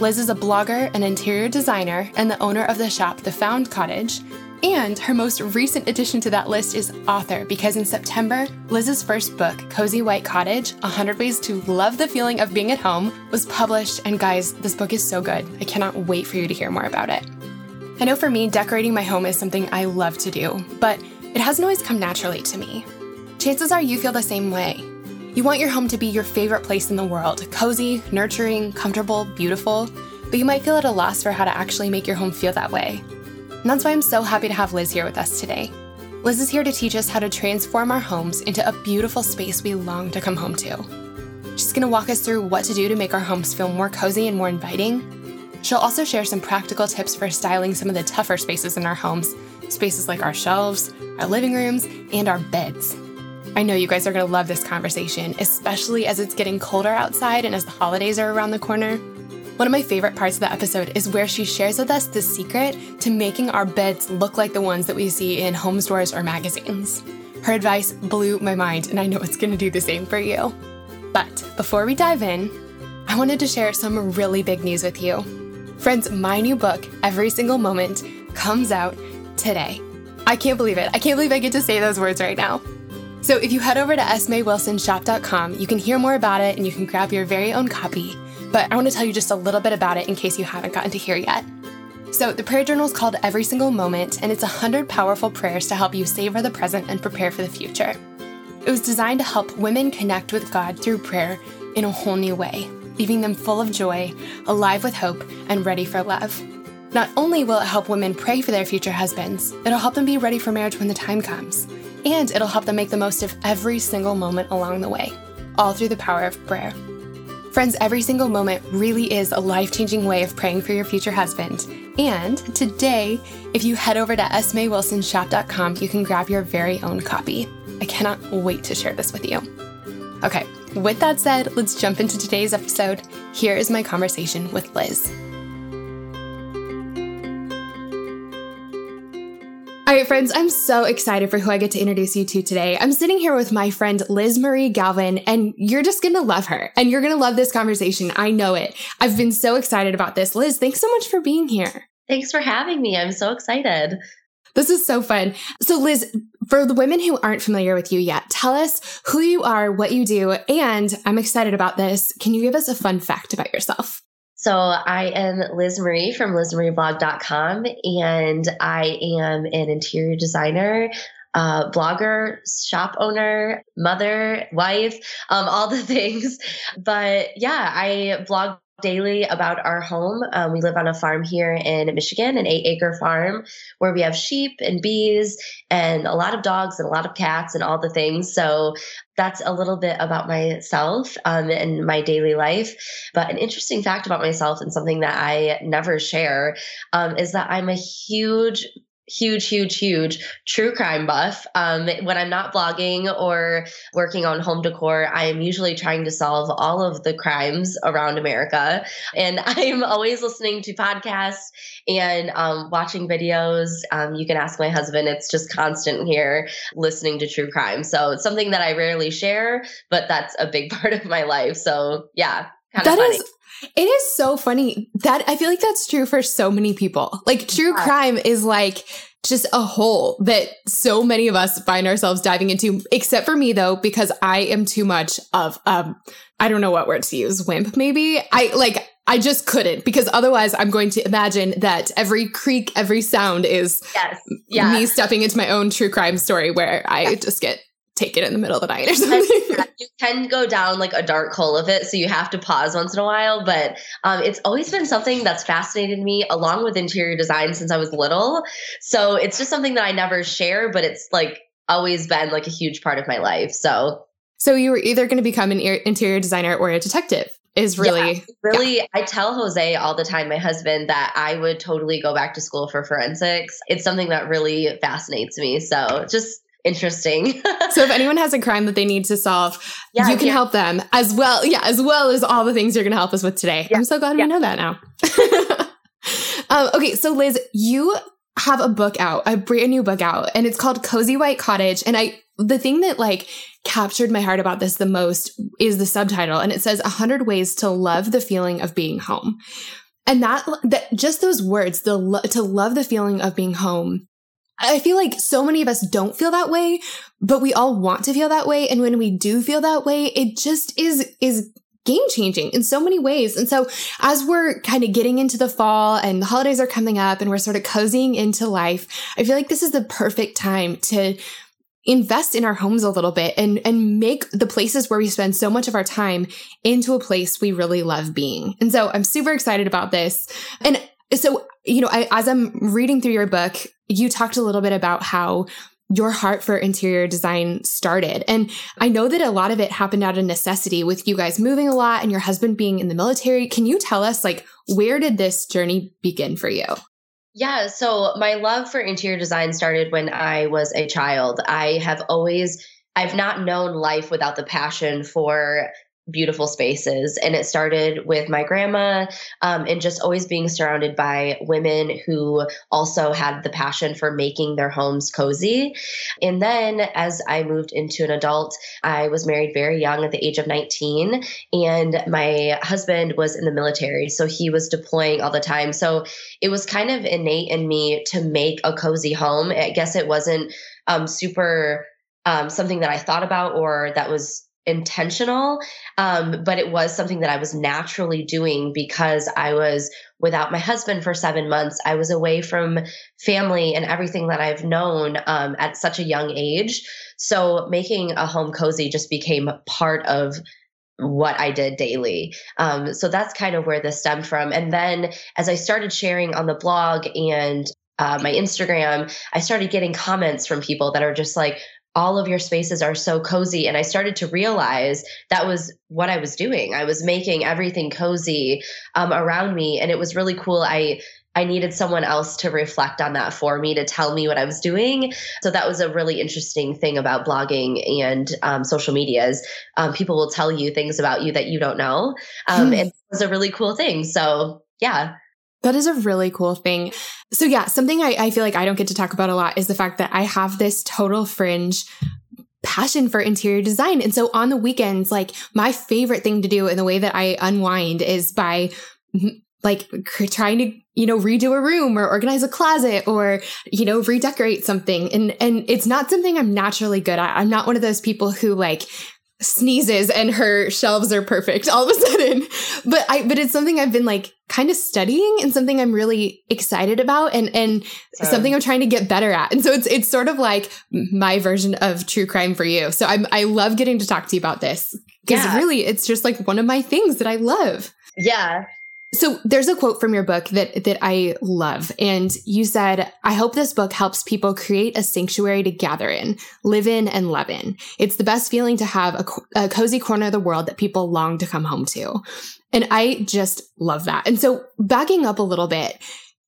Liz is a blogger, an interior designer, and the owner of the shop The Found Cottage. And her most recent addition to that list is author, because in September, Liz's first book, Cozy White Cottage 100 Ways to Love the Feeling of Being at Home, was published. And guys, this book is so good. I cannot wait for you to hear more about it. I know for me, decorating my home is something I love to do, but it hasn't always come naturally to me. Chances are you feel the same way. You want your home to be your favorite place in the world cozy, nurturing, comfortable, beautiful, but you might feel at a loss for how to actually make your home feel that way. And that's why I'm so happy to have Liz here with us today. Liz is here to teach us how to transform our homes into a beautiful space we long to come home to. She's going to walk us through what to do to make our homes feel more cozy and more inviting. She'll also share some practical tips for styling some of the tougher spaces in our homes, spaces like our shelves, our living rooms, and our beds. I know you guys are going to love this conversation, especially as it's getting colder outside and as the holidays are around the corner. One of my favorite parts of the episode is where she shares with us the secret to making our beds look like the ones that we see in home stores or magazines. Her advice blew my mind, and I know it's going to do the same for you. But before we dive in, I wanted to share some really big news with you. Friends, my new book, Every Single Moment, comes out today. I can't believe it. I can't believe I get to say those words right now. So if you head over to smaywilsonshop.com, you can hear more about it and you can grab your very own copy. But I want to tell you just a little bit about it in case you haven't gotten to hear yet. So, the prayer journal is called Every Single Moment, and it's 100 powerful prayers to help you savor the present and prepare for the future. It was designed to help women connect with God through prayer in a whole new way, leaving them full of joy, alive with hope, and ready for love. Not only will it help women pray for their future husbands, it'll help them be ready for marriage when the time comes and it'll help them make the most of every single moment along the way, all through the power of prayer. Friends, every single moment really is a life changing way of praying for your future husband. And today, if you head over to smaywilsonshop.com, you can grab your very own copy. I cannot wait to share this with you. Okay, with that said, let's jump into today's episode. Here is my conversation with Liz. All right, friends, I'm so excited for who I get to introduce you to today. I'm sitting here with my friend Liz Marie Galvan, and you're just going to love her and you're going to love this conversation. I know it. I've been so excited about this. Liz, thanks so much for being here. Thanks for having me. I'm so excited. This is so fun. So, Liz, for the women who aren't familiar with you yet, tell us who you are, what you do, and I'm excited about this. Can you give us a fun fact about yourself? So I am Liz Marie from lizmarieblog.com and I am an interior designer, uh, blogger, shop owner, mother, wife, um, all the things. But yeah, I blog daily about our home. Um, we live on a farm here in Michigan, an eight acre farm where we have sheep and bees and a lot of dogs and a lot of cats and all the things. So that's a little bit about myself um, and my daily life. But an interesting fact about myself and something that I never share um, is that I'm a huge huge, huge, huge true crime buff. Um, when I'm not blogging or working on home decor, I am usually trying to solve all of the crimes around America. And I'm always listening to podcasts and um, watching videos. Um, you can ask my husband, it's just constant here listening to true crime. So it's something that I rarely share, but that's a big part of my life. So yeah, kind of funny. Is- it is so funny that I feel like that's true for so many people. Like true crime is like just a hole that so many of us find ourselves diving into, except for me though, because I am too much of, um, I don't know what word to use, wimp maybe. I like, I just couldn't because otherwise I'm going to imagine that every creak, every sound is yes. yeah. me stepping into my own true crime story where I just get take it in the middle of the night or something. you can go down like a dark hole of it, so you have to pause once in a while. But um, it's always been something that's fascinated me, along with interior design, since I was little. So it's just something that I never share, but it's like always been like a huge part of my life. So, so you were either going to become an interior designer or a detective is really yeah, really yeah. I tell Jose all the time, my husband, that I would totally go back to school for forensics. It's something that really fascinates me. So just interesting. so if anyone has a crime that they need to solve, yeah, you can yeah. help them as well. Yeah, as well as all the things you're going to help us with today. Yeah. I'm so glad we know that now. um, okay, so Liz, you have a book out, a brand new book out, and it's called Cozy White Cottage. And I, the thing that like captured my heart about this the most is the subtitle, and it says "A hundred ways to love the feeling of being home." And that, that just those words, the to love the feeling of being home I feel like so many of us don't feel that way, but we all want to feel that way. And when we do feel that way, it just is, is game changing in so many ways. And so as we're kind of getting into the fall and the holidays are coming up and we're sort of cozying into life, I feel like this is the perfect time to invest in our homes a little bit and and make the places where we spend so much of our time into a place we really love being. And so I'm super excited about this. And so, you know, I, as I'm reading through your book, you talked a little bit about how your heart for interior design started. And I know that a lot of it happened out of necessity with you guys moving a lot and your husband being in the military. Can you tell us, like, where did this journey begin for you? Yeah, so my love for interior design started when I was a child. I have always I've not known life without the passion for beautiful spaces. And it started with my grandma um, and just always being surrounded by women who also had the passion for making their homes cozy. And then as I moved into an adult, I was married very young at the age of 19, and my husband was in the military. So he was deploying all the time. So it was kind of innate in me to make a cozy home. I guess it wasn't um, super. Um, something that I thought about or that was intentional, um, but it was something that I was naturally doing because I was without my husband for seven months. I was away from family and everything that I've known um, at such a young age. So making a home cozy just became part of what I did daily. Um, so that's kind of where this stemmed from. And then as I started sharing on the blog and uh, my Instagram, I started getting comments from people that are just like, all of your spaces are so cozy. And I started to realize that was what I was doing. I was making everything cozy um, around me. And it was really cool. I, I needed someone else to reflect on that for me to tell me what I was doing. So that was a really interesting thing about blogging and um, social media is um, people will tell you things about you that you don't know. Um, hmm. And it was a really cool thing. So yeah. That is a really cool thing. So yeah, something I, I feel like I don't get to talk about a lot is the fact that I have this total fringe passion for interior design. And so on the weekends, like my favorite thing to do in the way that I unwind is by like trying to, you know, redo a room or organize a closet or, you know, redecorate something. And, and it's not something I'm naturally good at. I'm not one of those people who like sneezes and her shelves are perfect all of a sudden. But I, but it's something I've been like kind of studying and something I'm really excited about and, and um, something I'm trying to get better at. And so it's, it's sort of like my version of true crime for you. So I'm, I love getting to talk to you about this because yeah. really it's just like one of my things that I love. Yeah. So there's a quote from your book that that I love and you said, "I hope this book helps people create a sanctuary to gather in, live in and love in. It's the best feeling to have a, a cozy corner of the world that people long to come home to." And I just love that. And so backing up a little bit,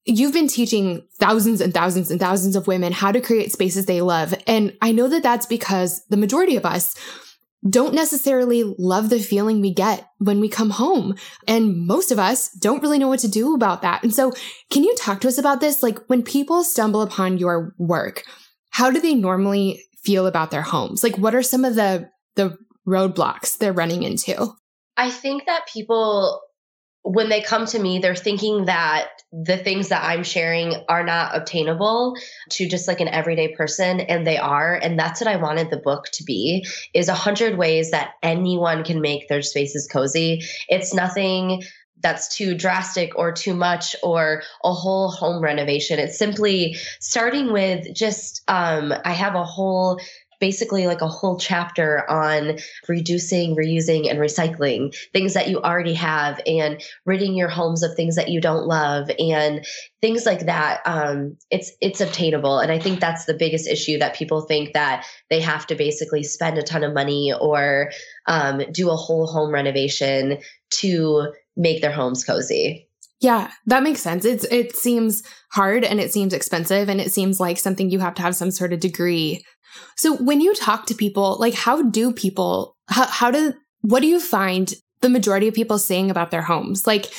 you've been teaching thousands and thousands and thousands of women how to create spaces they love. And I know that that's because the majority of us don't necessarily love the feeling we get when we come home. And most of us don't really know what to do about that. And so can you talk to us about this? Like when people stumble upon your work, how do they normally feel about their homes? Like what are some of the, the roadblocks they're running into? I think that people when they come to me, they're thinking that the things that I'm sharing are not obtainable to just like an everyday person and they are and that's what I wanted the book to be is a hundred ways that anyone can make their spaces cozy. It's nothing that's too drastic or too much or a whole home renovation. It's simply starting with just um, I have a whole basically like a whole chapter on reducing, reusing, and recycling things that you already have and ridding your homes of things that you don't love and things like that. Um, it's it's obtainable, and I think that's the biggest issue that people think that they have to basically spend a ton of money or um, do a whole home renovation to make their homes cozy. Yeah, that makes sense. It's it seems hard and it seems expensive and it seems like something you have to have some sort of degree. So when you talk to people, like how do people how how do what do you find the majority of people saying about their homes? Like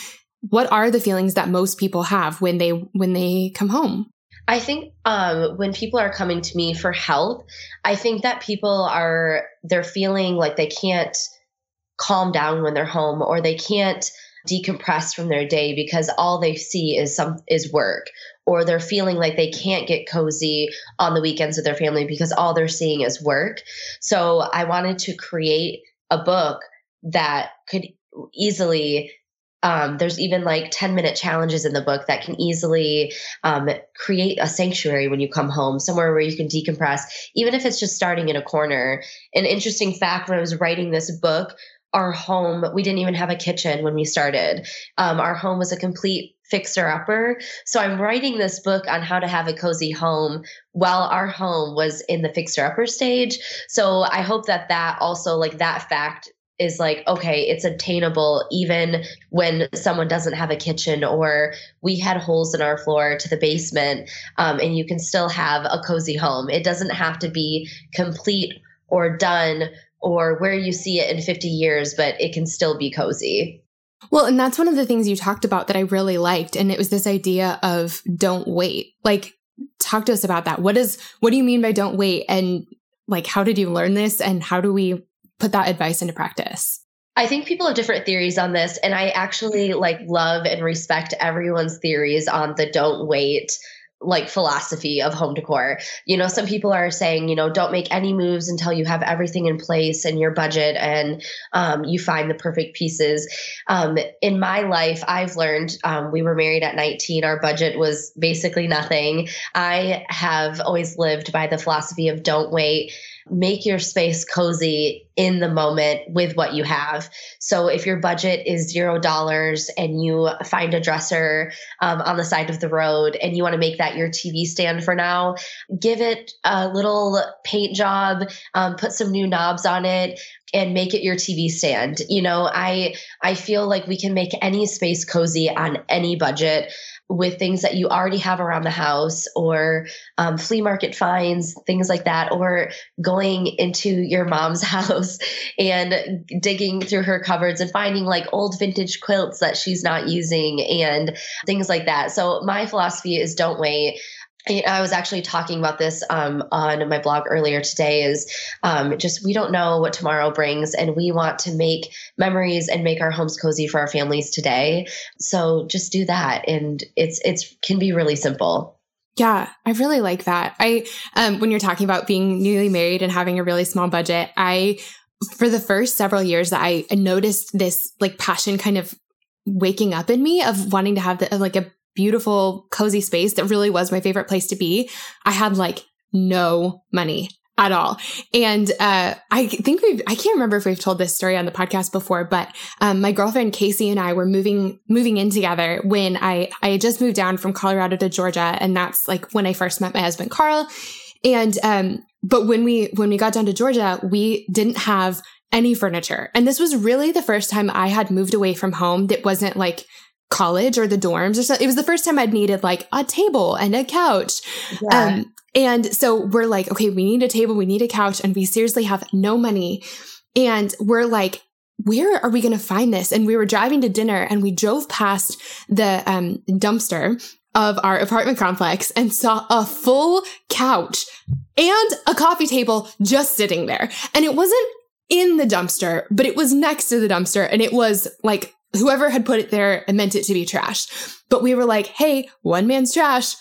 what are the feelings that most people have when they when they come home? I think um, when people are coming to me for help, I think that people are they're feeling like they can't calm down when they're home or they can't decompress from their day because all they see is some is work or they're feeling like they can't get cozy on the weekends with their family because all they're seeing is work. So I wanted to create a book that could easily um, there's even like 10 minute challenges in the book that can easily um, create a sanctuary when you come home, somewhere where you can decompress, even if it's just starting in a corner. An interesting fact when I was writing this book, our home, we didn't even have a kitchen when we started. Um, our home was a complete fixer upper. So I'm writing this book on how to have a cozy home while our home was in the fixer upper stage. So I hope that that also, like that fact, is like okay it's attainable even when someone doesn't have a kitchen or we had holes in our floor to the basement um, and you can still have a cozy home it doesn't have to be complete or done or where you see it in 50 years, but it can still be cozy. Well, and that's one of the things you talked about that I really liked. And it was this idea of don't wait. Like, talk to us about that. What is, what do you mean by don't wait? And like, how did you learn this? And how do we put that advice into practice? I think people have different theories on this. And I actually like love and respect everyone's theories on the don't wait like philosophy of home decor. You know, some people are saying, you know, don't make any moves until you have everything in place and your budget and um, you find the perfect pieces. Um, in my life, I've learned um, we were married at 19, our budget was basically nothing. I have always lived by the philosophy of don't wait make your space cozy in the moment with what you have. So if your budget is zero dollars and you find a dresser um, on the side of the road and you want to make that your TV stand for now, give it a little paint job, um, put some new knobs on it, and make it your TV stand. You know, I I feel like we can make any space cozy on any budget with things that you already have around the house or um, flea market finds, things like that, or going into your mom's house and digging through her cupboards and finding like old vintage quilts that she's not using and things like that. So, my philosophy is don't wait. I was actually talking about this um, on my blog earlier today. Is um, just we don't know what tomorrow brings, and we want to make memories and make our homes cozy for our families today. So just do that, and it's it's can be really simple. Yeah, I really like that. I um, when you're talking about being newly married and having a really small budget, I for the first several years that I noticed this like passion kind of waking up in me of wanting to have the, like a beautiful, cozy space that really was my favorite place to be, I had like no money at all. And uh, I think we've, I can't remember if we've told this story on the podcast before, but um, my girlfriend Casey and I were moving, moving in together when I, I had just moved down from Colorado to Georgia. And that's like when I first met my husband, Carl. And, um, but when we, when we got down to Georgia, we didn't have any furniture. And this was really the first time I had moved away from home that wasn't like college or the dorms or something. It was the first time I'd needed like a table and a couch. Yeah. Um, and so we're like, okay, we need a table, we need a couch, and we seriously have no money. And we're like, where are we going to find this? And we were driving to dinner and we drove past the um, dumpster of our apartment complex and saw a full couch and a coffee table just sitting there. And it wasn't in the dumpster, but it was next to the dumpster and it was like whoever had put it there and meant it to be trash. But we were like, hey, one man's trash,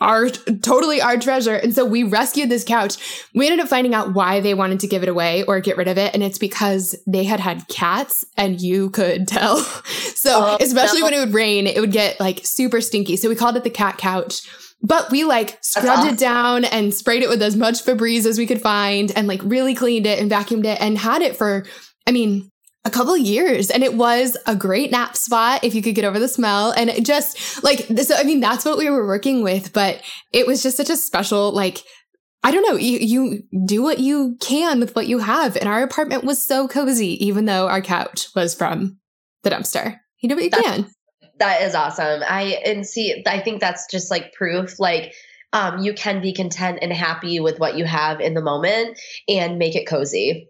our totally our treasure. And so we rescued this couch. We ended up finding out why they wanted to give it away or get rid of it. And it's because they had had cats and you could tell. so oh, especially no. when it would rain, it would get like super stinky. So we called it the cat couch. But we like scrubbed awesome. it down and sprayed it with as much Febreze as we could find and like really cleaned it and vacuumed it and had it for, I mean, a couple years and it was a great nap spot if you could get over the smell and it just like so i mean that's what we were working with but it was just such a special like i don't know you you do what you can with what you have and our apartment was so cozy even though our couch was from the dumpster. You do what you that's, can. That is awesome. I and see i think that's just like proof like um, you can be content and happy with what you have in the moment and make it cozy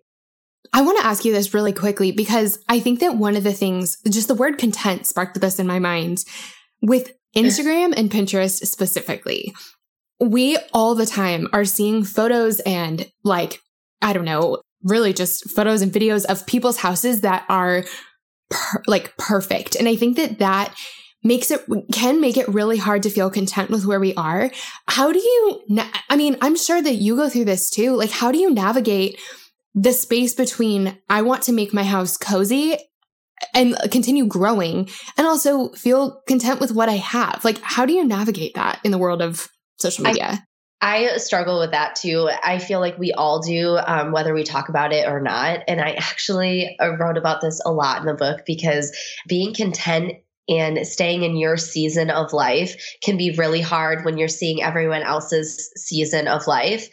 I want to ask you this really quickly because I think that one of the things, just the word content sparked this in my mind with Instagram and Pinterest specifically. We all the time are seeing photos and like, I don't know, really just photos and videos of people's houses that are per- like perfect. And I think that that makes it can make it really hard to feel content with where we are. How do you na- I mean, I'm sure that you go through this too. Like how do you navigate the space between I want to make my house cozy and continue growing and also feel content with what I have. Like, how do you navigate that in the world of social media? I, I struggle with that too. I feel like we all do, um, whether we talk about it or not. And I actually uh, wrote about this a lot in the book because being content and staying in your season of life can be really hard when you're seeing everyone else's season of life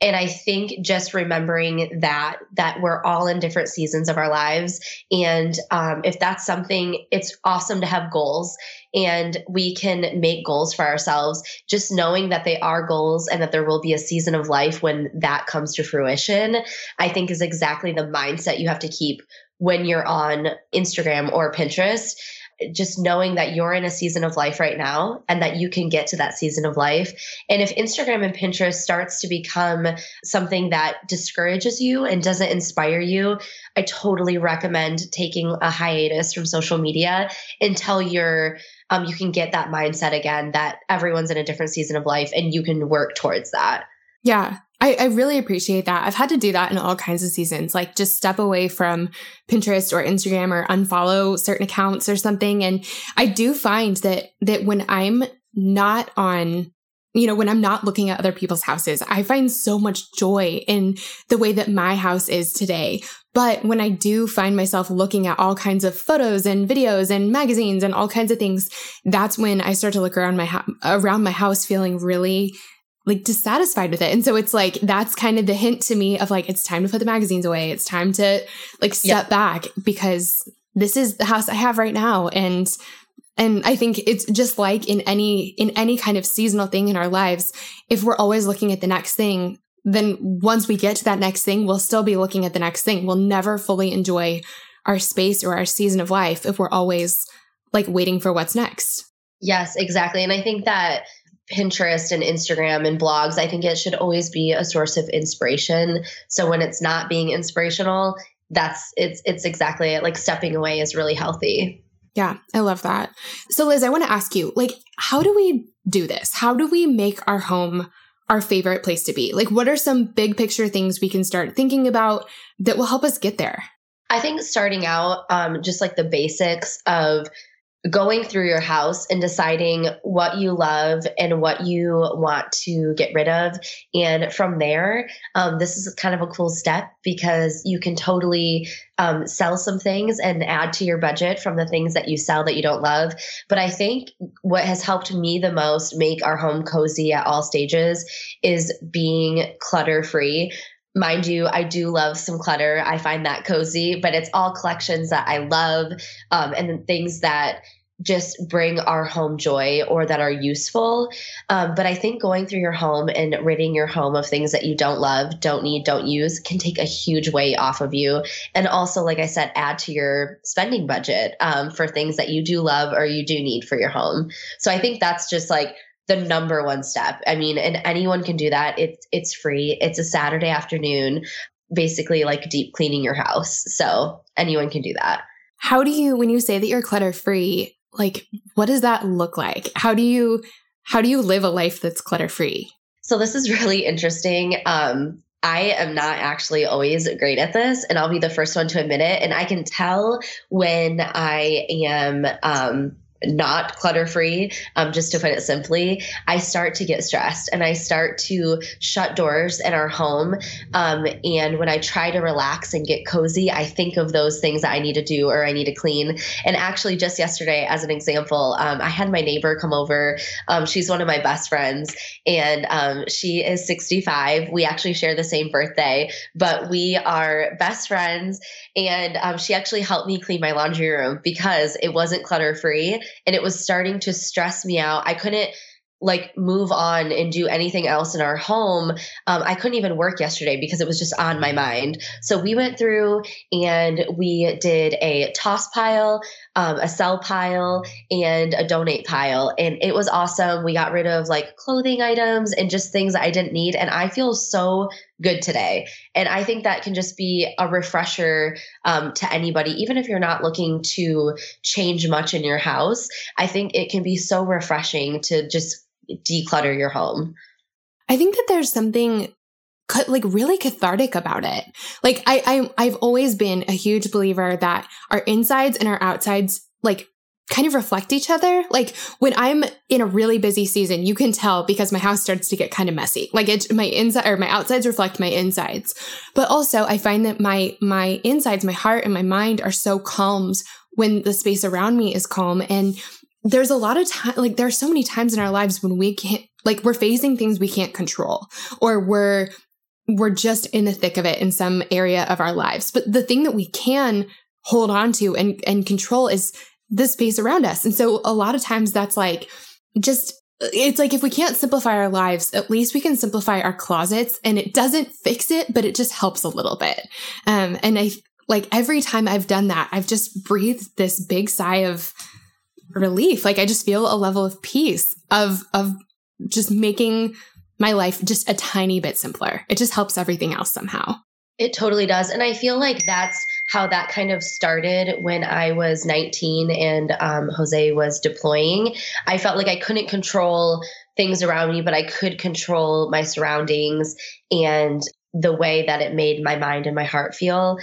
and i think just remembering that that we're all in different seasons of our lives. And um, if that's something it's awesome to have goals and we can make goals for ourselves. Just knowing that they are goals and that there will be a season of life when that comes to fruition i think is exactly the mindset you have to keep when you're on instagram or pinterest just knowing that you're in a season of life right now and that you can get to that season of life. And if Instagram and Pinterest starts to become something that discourages you and doesn't inspire you, I totally recommend taking a hiatus from social media until you're um, you can get that mindset again that everyone's in a different season of life and you can work towards that. Yeah, I, I, really appreciate that. I've had to do that in all kinds of seasons, like just step away from Pinterest or Instagram or unfollow certain accounts or something. And I do find that, that when I'm not on, you know, when I'm not looking at other people's houses, I find so much joy in the way that my house is today. But when I do find myself looking at all kinds of photos and videos and magazines and all kinds of things, that's when I start to look around my, around my house feeling really like dissatisfied with it. And so it's like that's kind of the hint to me of like it's time to put the magazines away. It's time to like step yep. back because this is the house I have right now and and I think it's just like in any in any kind of seasonal thing in our lives, if we're always looking at the next thing, then once we get to that next thing, we'll still be looking at the next thing. We'll never fully enjoy our space or our season of life if we're always like waiting for what's next. Yes, exactly. And I think that Pinterest and Instagram and blogs, I think it should always be a source of inspiration. So when it's not being inspirational, that's it's it's exactly it. Like stepping away is really healthy. Yeah, I love that. So Liz, I want to ask you, like, how do we do this? How do we make our home our favorite place to be? Like, what are some big picture things we can start thinking about that will help us get there? I think starting out, um, just like the basics of going through your house and deciding what you love and what you want to get rid of. And from there, um, this is kind of a cool step because you can totally um, sell some things and add to your budget from the things that you sell that you don't love. But I think what has helped me the most make our home cozy at all stages is being clutter free mind you, I do love some clutter. I find that cozy, but it's all collections that I love um, and things that just bring our home joy or that are useful. Um, but I think going through your home and ridding your home of things that you don't love, don't need, don't use can take a huge weight off of you. And also, like I said, add to your spending budget um, for things that you do love or you do need for your home. So I think that's just like the number one step. I mean, and anyone can do that. It's it's free. It's a Saturday afternoon, basically like deep cleaning your house. So anyone can do that. How do you when you say that you're clutter free, like what does that look like? How do you how do you live a life that's clutter free? So this is really interesting. Um I am not actually always great at this, and I'll be the first one to admit it. And I can tell when I am um, not clutter free, um, just to put it simply, I start to get stressed and I start to shut doors in our home. Um, and when I try to relax and get cozy, I think of those things that I need to do or I need to clean. And actually, just yesterday, as an example, um, I had my neighbor come over. Um, she's one of my best friends and um, she is 65. We actually share the same birthday, but we are best friends. And um, she actually helped me clean my laundry room because it wasn't clutter free and it was starting to stress me out. I couldn't like move on and do anything else in our home. Um, I couldn't even work yesterday because it was just on my mind. So we went through and we did a toss pile, um, a sell pile, and a donate pile. And it was awesome. We got rid of like clothing items and just things I didn't need. And I feel so good today. And I think that can just be a refresher um, to anybody, even if you're not looking to change much in your house. I think it can be so refreshing to just declutter your home. I think that there's something like really cathartic about it. Like I, I I've always been a huge believer that our insides and our outsides like kind of reflect each other. Like when I'm in a really busy season, you can tell because my house starts to get kind of messy. Like it, my inside or my outsides reflect my insides. But also I find that my, my insides, my heart and my mind are so calmed when the space around me is calm. And there's a lot of time, like there are so many times in our lives when we can't, like we're facing things we can't control or we're, we're just in the thick of it in some area of our lives. But the thing that we can hold on to and, and control is the space around us. And so a lot of times that's like just it's like if we can't simplify our lives, at least we can simplify our closets and it doesn't fix it, but it just helps a little bit. Um, and I like every time I've done that, I've just breathed this big sigh of relief. Like I just feel a level of peace of, of just making my life just a tiny bit simpler. It just helps everything else somehow. It totally does. And I feel like that's how that kind of started when I was 19 and um, Jose was deploying. I felt like I couldn't control things around me, but I could control my surroundings and the way that it made my mind and my heart feel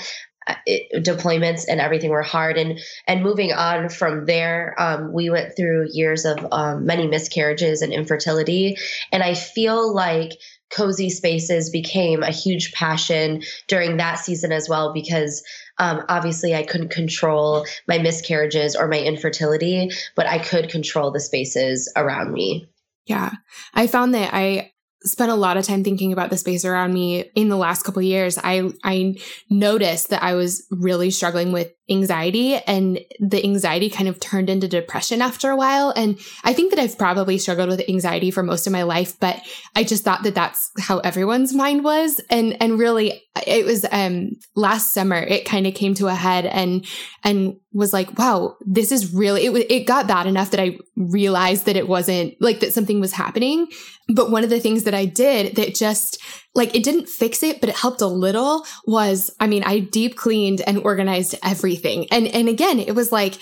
it, deployments and everything were hard and and moving on from there um, we went through years of um, many miscarriages and infertility and i feel like cozy spaces became a huge passion during that season as well because um, obviously i couldn't control my miscarriages or my infertility but i could control the spaces around me. Yeah. I found that i spent a lot of time thinking about the space around me in the last couple years. I i noticed that i was really struggling with anxiety and the anxiety kind of turned into depression after a while. And I think that I've probably struggled with anxiety for most of my life, but I just thought that that's how everyone's mind was. And, and really it was, um, last summer, it kind of came to a head and, and was like, wow, this is really, it, was it got bad enough that I realized that it wasn't like that something was happening. But one of the things that I did that just like it didn't fix it, but it helped a little was, I mean, I deep cleaned and organized everything. And, and again, it was like,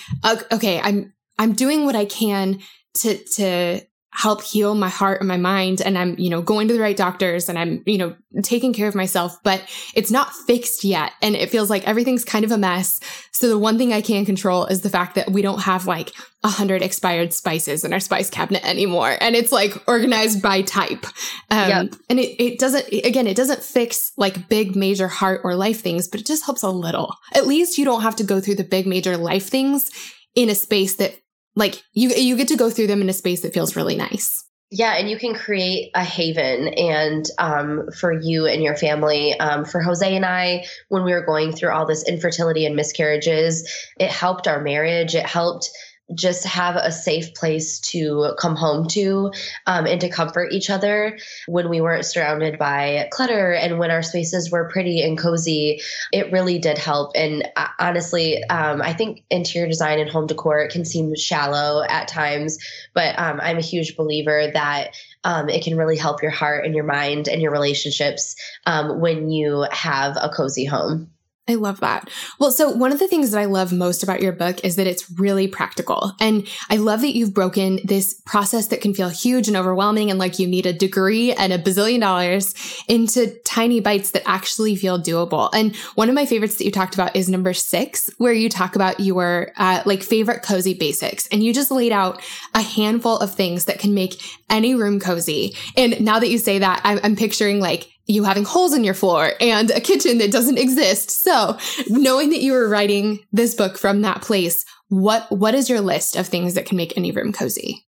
okay, I'm, I'm doing what I can to, to help heal my heart and my mind. And I'm, you know, going to the right doctors and I'm, you know, taking care of myself, but it's not fixed yet. And it feels like everything's kind of a mess. So the one thing I can control is the fact that we don't have like a hundred expired spices in our spice cabinet anymore. And it's like organized by type. Um, yep. and it, it doesn't, again, it doesn't fix like big major heart or life things, but it just helps a little. At least you don't have to go through the big major life things in a space that like you you get to go through them in a space that feels really nice. Yeah and you can create a haven and um, for you and your family. Um, for jose and i when we were going through all this infertility and miscarriages it helped our marriage. It helped just have a safe place to come home to um, and to comfort each other when we weren't surrounded by clutter and when our spaces were pretty and cozy it really did help. And uh, honestly um, i think interior design and home decor can seem shallow at times but um, i'm a huge believer that um, it can really help your heart and your mind and your relationships um, when you have a cozy home I love that. Well, so one of the things that I love most about your book is that it's really practical. And I love that you've broken this process that can feel huge and overwhelming and like you need a degree and a bazillion dollars into tiny bites that actually feel doable. And one of my favorites that you talked about is number six, where you talk about your uh, like favorite cozy basics. And you just laid out a handful of things that can make any room cozy. And now that you say that, I'm, I'm picturing like you having holes in your floor and a kitchen that doesn't exist. So knowing that you were writing this book from that place, what, what is your list of things that can make any room cozy?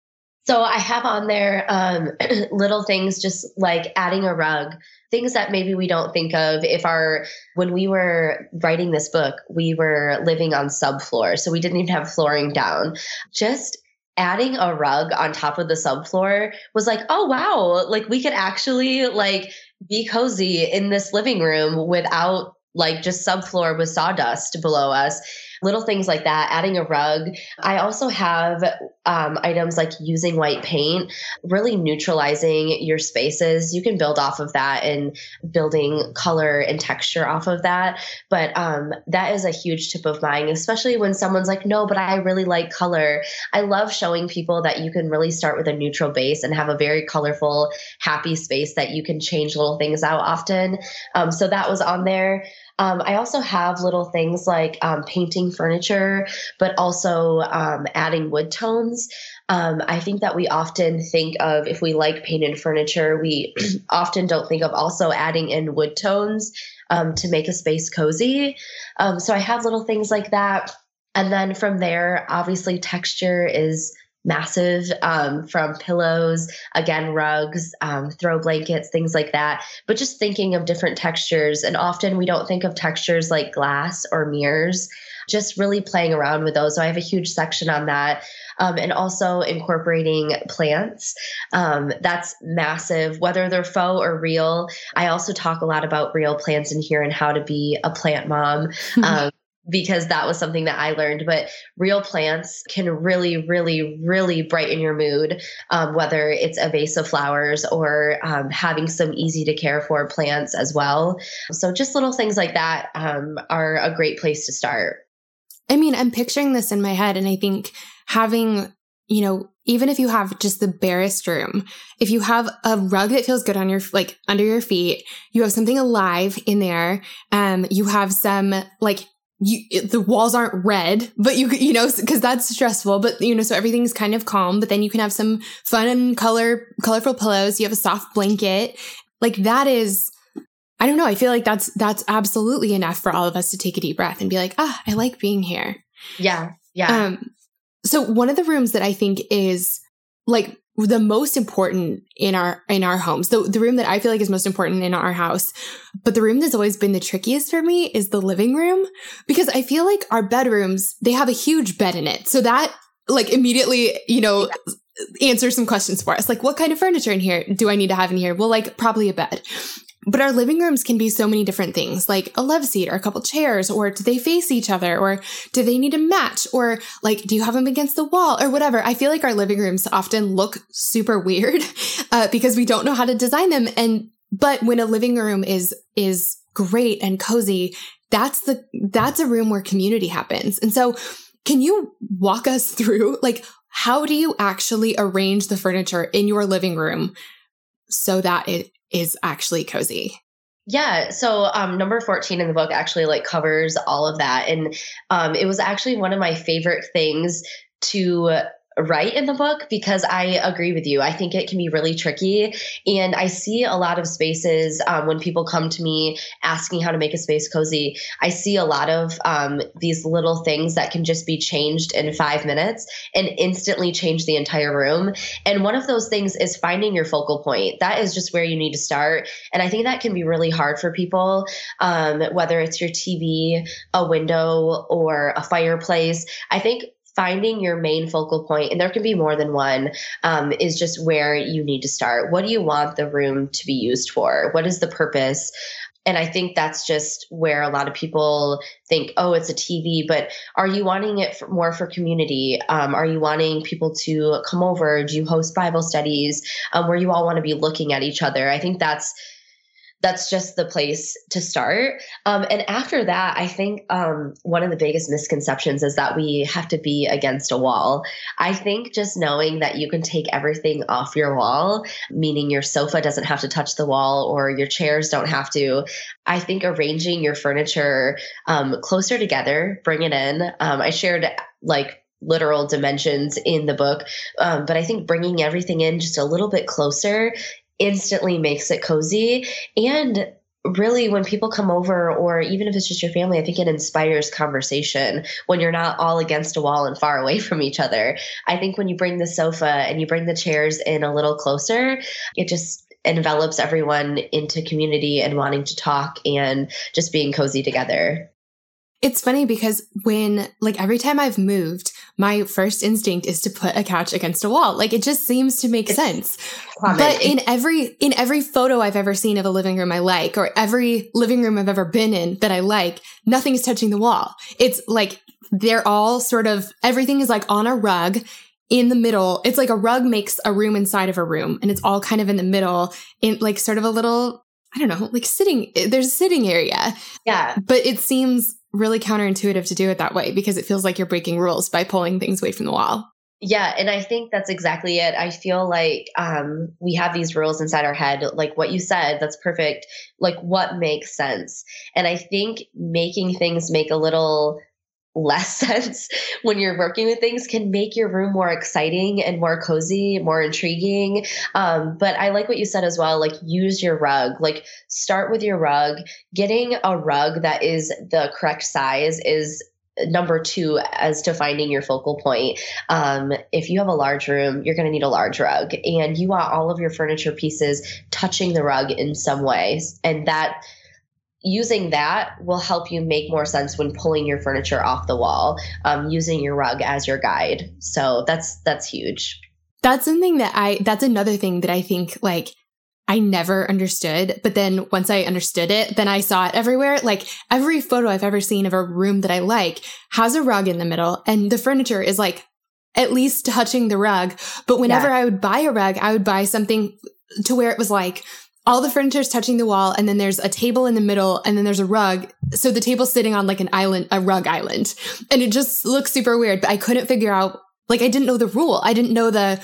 So I have on there um, little things just like adding a rug, things that maybe we don't think of. If our when we were writing this book, we were living on subfloor, so we didn't even have flooring down. Just adding a rug on top of the subfloor was like, oh wow, like we could actually like be cozy in this living room without like just subfloor with sawdust below us little things like that, adding a rug. I also have um, items like using white paint, really neutralizing your spaces. You can build off of that and building color and texture off of that. But um, that is a huge tip of mine, especially when someone's like, no, but I really like color. I love showing people that you can really start with a neutral base and have a very colorful, happy space that you can change little things out often. Um, so that was on there. Um, I also have little things like um, painting furniture, but also um, adding wood tones. Um, I think that we often think of if we like painted furniture, we often don't think of also adding in wood tones um, to make a space cozy. Um, so I have little things like that. And then from there, obviously, texture is massive um, from pillows, again, rugs, um, throw blankets, things like that. But just thinking of different textures. And often we don't think of textures like glass or mirrors, just really playing around with those. So I have a huge section on that. Um, and also incorporating plants. Um, that's massive, whether they're faux or real. I also talk a lot about real plants in here and how to be a plant mom. Because that was something that I learned. But real plants can really, really, really brighten your mood, um, whether it's a vase of flowers or um, having some easy to care for plants as well. So, just little things like that um, are a great place to start. I mean, I'm picturing this in my head, and I think having you know, even if you have just the barest room, if you have a rug that feels good on your, like under your feet, you have something alive in there, um, you have some like you, the walls aren't red, but you, you know, cause that's stressful, but you know, so everything's kind of calm, but then you can have some fun and color, colorful pillows. You have a soft blanket. Like that is, I don't know. I feel like that's, that's absolutely enough for all of us to take a deep breath and be like, ah, I like being here. Yeah. Yeah. Um, so one of the rooms that I think is like the most important in our in our homes. The, the room that i feel like is most important in our house. But the room that's always been the trickiest for me is the living room because i feel like our bedrooms they have a huge bed in it. So that like immediately you know answer some questions for us. Like what kind of furniture in here do i need to have in here? Well like probably a bed but our living rooms can be so many different things, like a love seat or a couple chairs, or do they face each other, or do they need to match, or like, do you have them against the wall, or whatever. I feel like our living rooms often look super weird uh, because we don't know how to design them. And but when a living room is is great and cozy, that's the that's a room where community happens. And so, can you walk us through like how do you actually arrange the furniture in your living room so that it is actually cozy. Yeah. So um, number 14 in the book actually like covers all of that. And um, it was actually one of my favorite things to write in the book because I agree with you. I think it can be really tricky. And I see a lot of spaces um, when people come to me asking how to make a space cozy. I see a lot of um, these little things that can just be changed in five minutes and instantly change the entire room. And one of those things is finding your focal point. That is just where you need to start. And I think that can be really hard for people, um, whether it's your TV, a window, or a fireplace. I think finding your main focal point, and there can be more than one, um, is just where you need to start. What do you want the room to be used for? What is the purpose? And I think that's just where a lot of people think, oh, it's a TV, but are you wanting it for, more for community? Um, are you wanting people to come over? Do you host Bible studies um, where you all want to be looking at each other? I think that's that's just the place to start. Um, and after that, I think um, one of the biggest misconceptions is that we have to be against a wall. I think just knowing that you can take everything off your wall, meaning your sofa doesn't have to touch the wall or your chairs don't have to. I think arranging your furniture um, closer together, bring it in. Um, I shared like literal dimensions in the book. Um, but I think bringing everything in just a little bit closer instantly makes it cozy. And really, when people come over, or even if it's just your family, I think it inspires conversation when you're not all against a wall and far away from each other. I think when you bring the sofa and you bring the chairs in a little closer, it just envelops everyone into community and wanting to talk and just being cozy together. It's funny because when, like, every time I've moved, my first instinct is to put a couch against a wall. Like, it just seems to make it's sense. Common. But in every, in every photo I've ever seen of a living room I like, or every living room I've ever been in that I like, nothing is touching the wall. It's like, they're all sort of, everything is like on a rug in the middle. It's like a rug makes a room inside of a room and it's all kind of in the middle in like sort of a little, I don't know, like sitting, there's a sitting area. Yeah. But it seems really counterintuitive to do it that way because it feels like you're breaking rules by pulling things away from the wall. Yeah, and I think that's exactly it. I feel like um, we have these rules inside our head, like what you said, that's perfect. Like what makes sense. And I think making things make a little less sense when you're working with things can make your room more exciting and more cozy, more intriguing. Um, but I like what you said as well. Like, use your rug. Like, start with your rug. Getting a rug that is the correct size is number two as to finding your focal point um, if you have a large room you're going to need a large rug and you want all of your furniture pieces touching the rug in some ways and that using that will help you make more sense when pulling your furniture off the wall um, using your rug as your guide so that's that's huge that's something that i that's another thing that i think like I never understood. But then once I understood it, then I saw it everywhere. Like every photo I've ever seen of a room that I like has a rug in the middle and the furniture is like at least touching the rug. But whenever yeah. I would buy a rug, I would buy something to where it was like all the furniture is touching the wall and then there's a table in the middle and then there's a rug. So the table's sitting on like an island, a rug island. And it just looks super weird, but I couldn't figure out, like, I didn't know the rule. I didn't know the,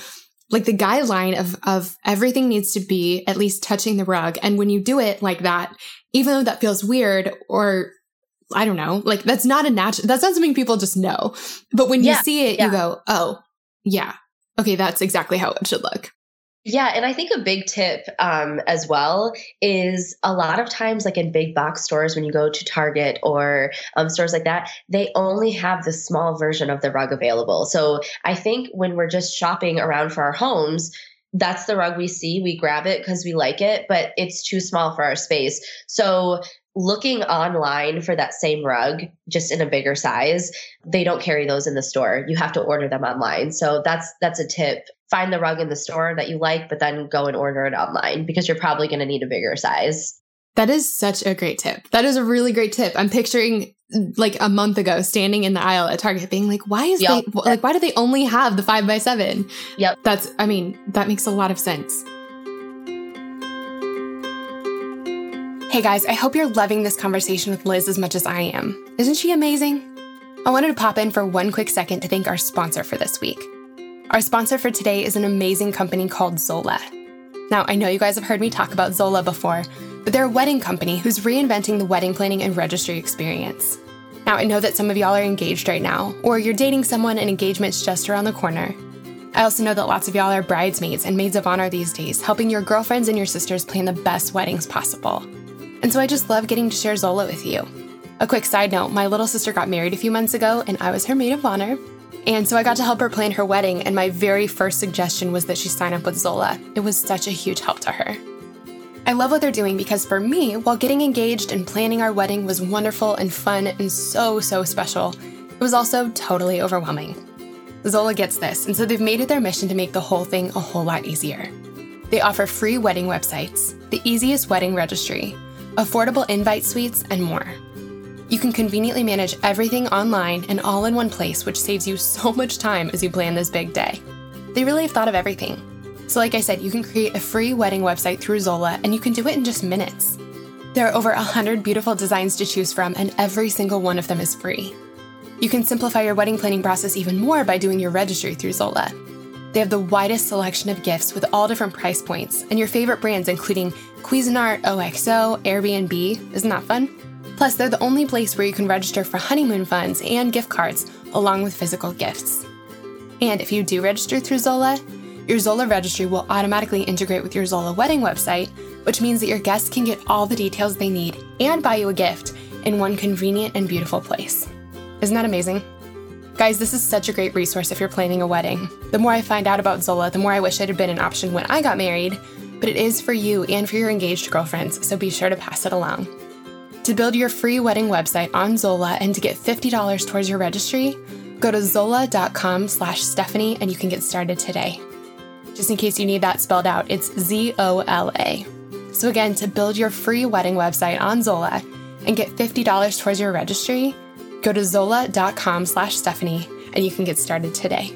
like the guideline of, of everything needs to be at least touching the rug. And when you do it like that, even though that feels weird or I don't know, like that's not a natural, that's not something people just know. But when you see it, yeah. you go, oh, yeah, okay, that's exactly how it should look. Yeah, and I think a big tip um, as well is a lot of times, like in big box stores, when you go to Target or um, stores like that, they only have the small version of the rug available. So I think when we're just shopping around for our homes, that's the rug we see. We grab it because we like it, but it's too small for our space. So looking online for that same rug just in a bigger size they don't carry those in the store you have to order them online so that's that's a tip find the rug in the store that you like but then go and order it online because you're probably going to need a bigger size that is such a great tip that is a really great tip i'm picturing like a month ago standing in the aisle at target being like why is yep. they like why do they only have the five by seven yep that's i mean that makes a lot of sense Hey guys, I hope you're loving this conversation with Liz as much as I am. Isn't she amazing? I wanted to pop in for one quick second to thank our sponsor for this week. Our sponsor for today is an amazing company called Zola. Now, I know you guys have heard me talk about Zola before, but they're a wedding company who's reinventing the wedding planning and registry experience. Now, I know that some of y'all are engaged right now, or you're dating someone and engagement's just around the corner. I also know that lots of y'all are bridesmaids and maids of honor these days, helping your girlfriends and your sisters plan the best weddings possible. And so I just love getting to share Zola with you. A quick side note my little sister got married a few months ago, and I was her maid of honor. And so I got to help her plan her wedding, and my very first suggestion was that she sign up with Zola. It was such a huge help to her. I love what they're doing because for me, while getting engaged and planning our wedding was wonderful and fun and so, so special, it was also totally overwhelming. Zola gets this, and so they've made it their mission to make the whole thing a whole lot easier. They offer free wedding websites, the easiest wedding registry, affordable invite suites, and more. You can conveniently manage everything online and all in one place, which saves you so much time as you plan this big day. They really have thought of everything. So, like I said, you can create a free wedding website through Zola and you can do it in just minutes. There are over 100 beautiful designs to choose from, and every single one of them is free. You can simplify your wedding planning process even more by doing your registry through Zola. They have the widest selection of gifts with all different price points and your favorite brands, including Cuisinart, OXO, Airbnb. Isn't that fun? Plus, they're the only place where you can register for honeymoon funds and gift cards, along with physical gifts. And if you do register through Zola, your Zola registry will automatically integrate with your Zola wedding website, which means that your guests can get all the details they need and buy you a gift in one convenient and beautiful place. Isn't that amazing? Guys, this is such a great resource if you're planning a wedding. The more I find out about Zola, the more I wish it had been an option when I got married, but it is for you and for your engaged girlfriends, so be sure to pass it along. To build your free wedding website on Zola and to get $50 towards your registry, go to zola.com slash Stephanie and you can get started today. Just in case you need that spelled out, it's Z O L A. So again, to build your free wedding website on Zola and get $50 towards your registry, go to zola.com slash Stephanie and you can get started today.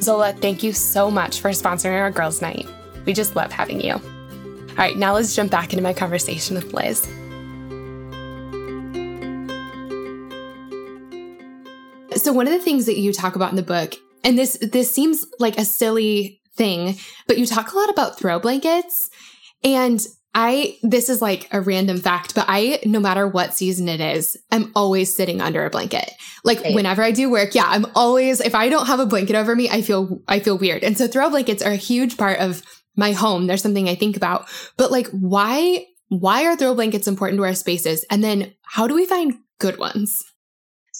Zola, thank you so much for sponsoring our girls' night. We just love having you. All right, now let's jump back into my conversation with Liz. So one of the things that you talk about in the book, and this this seems like a silly thing, but you talk a lot about throw blankets. And I this is like a random fact, but I no matter what season it is, I'm always sitting under a blanket. Like whenever I do work, yeah, I'm always if I don't have a blanket over me, I feel I feel weird. And so throw blankets are a huge part of my home. There's something I think about. But like why why are throw blankets important to our spaces? And then how do we find good ones?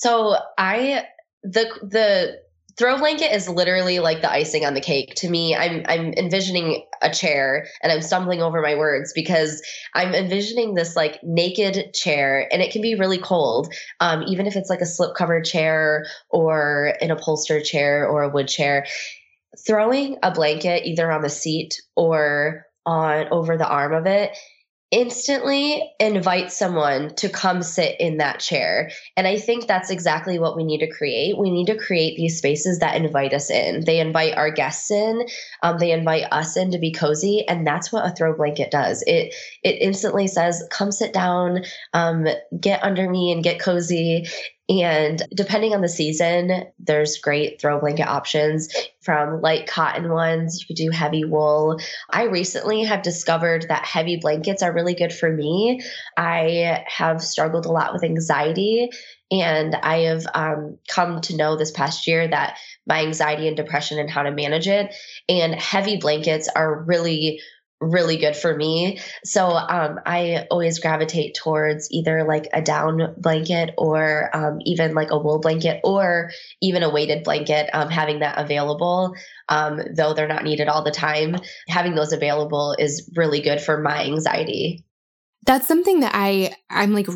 So I the the throw blanket is literally like the icing on the cake to me. I'm I'm envisioning a chair and I'm stumbling over my words because I'm envisioning this like naked chair and it can be really cold. Um, even if it's like a slip covered chair or an upholstered chair or a wood chair. Throwing a blanket either on the seat or on over the arm of it instantly invite someone to come sit in that chair. And I think that's exactly what we need to create. We need to create these spaces that invite us in. They invite our guests in, um, they invite us in to be cozy. And that's what a throw blanket does. It it instantly says, come sit down, um, get under me and get cozy. And depending on the season, there's great throw blanket options from light cotton ones. You could do heavy wool. I recently have discovered that heavy blankets are really good for me. I have struggled a lot with anxiety. And I have um, come to know this past year that my anxiety and depression and how to manage it. And heavy blankets are really really good for me. So um, I always gravitate towards either like a down blanket or um, even like a wool blanket or even a weighted blanket, um, having that available. Um, though they're not needed all the time, having those available is really good for my anxiety. That's something that I I'm like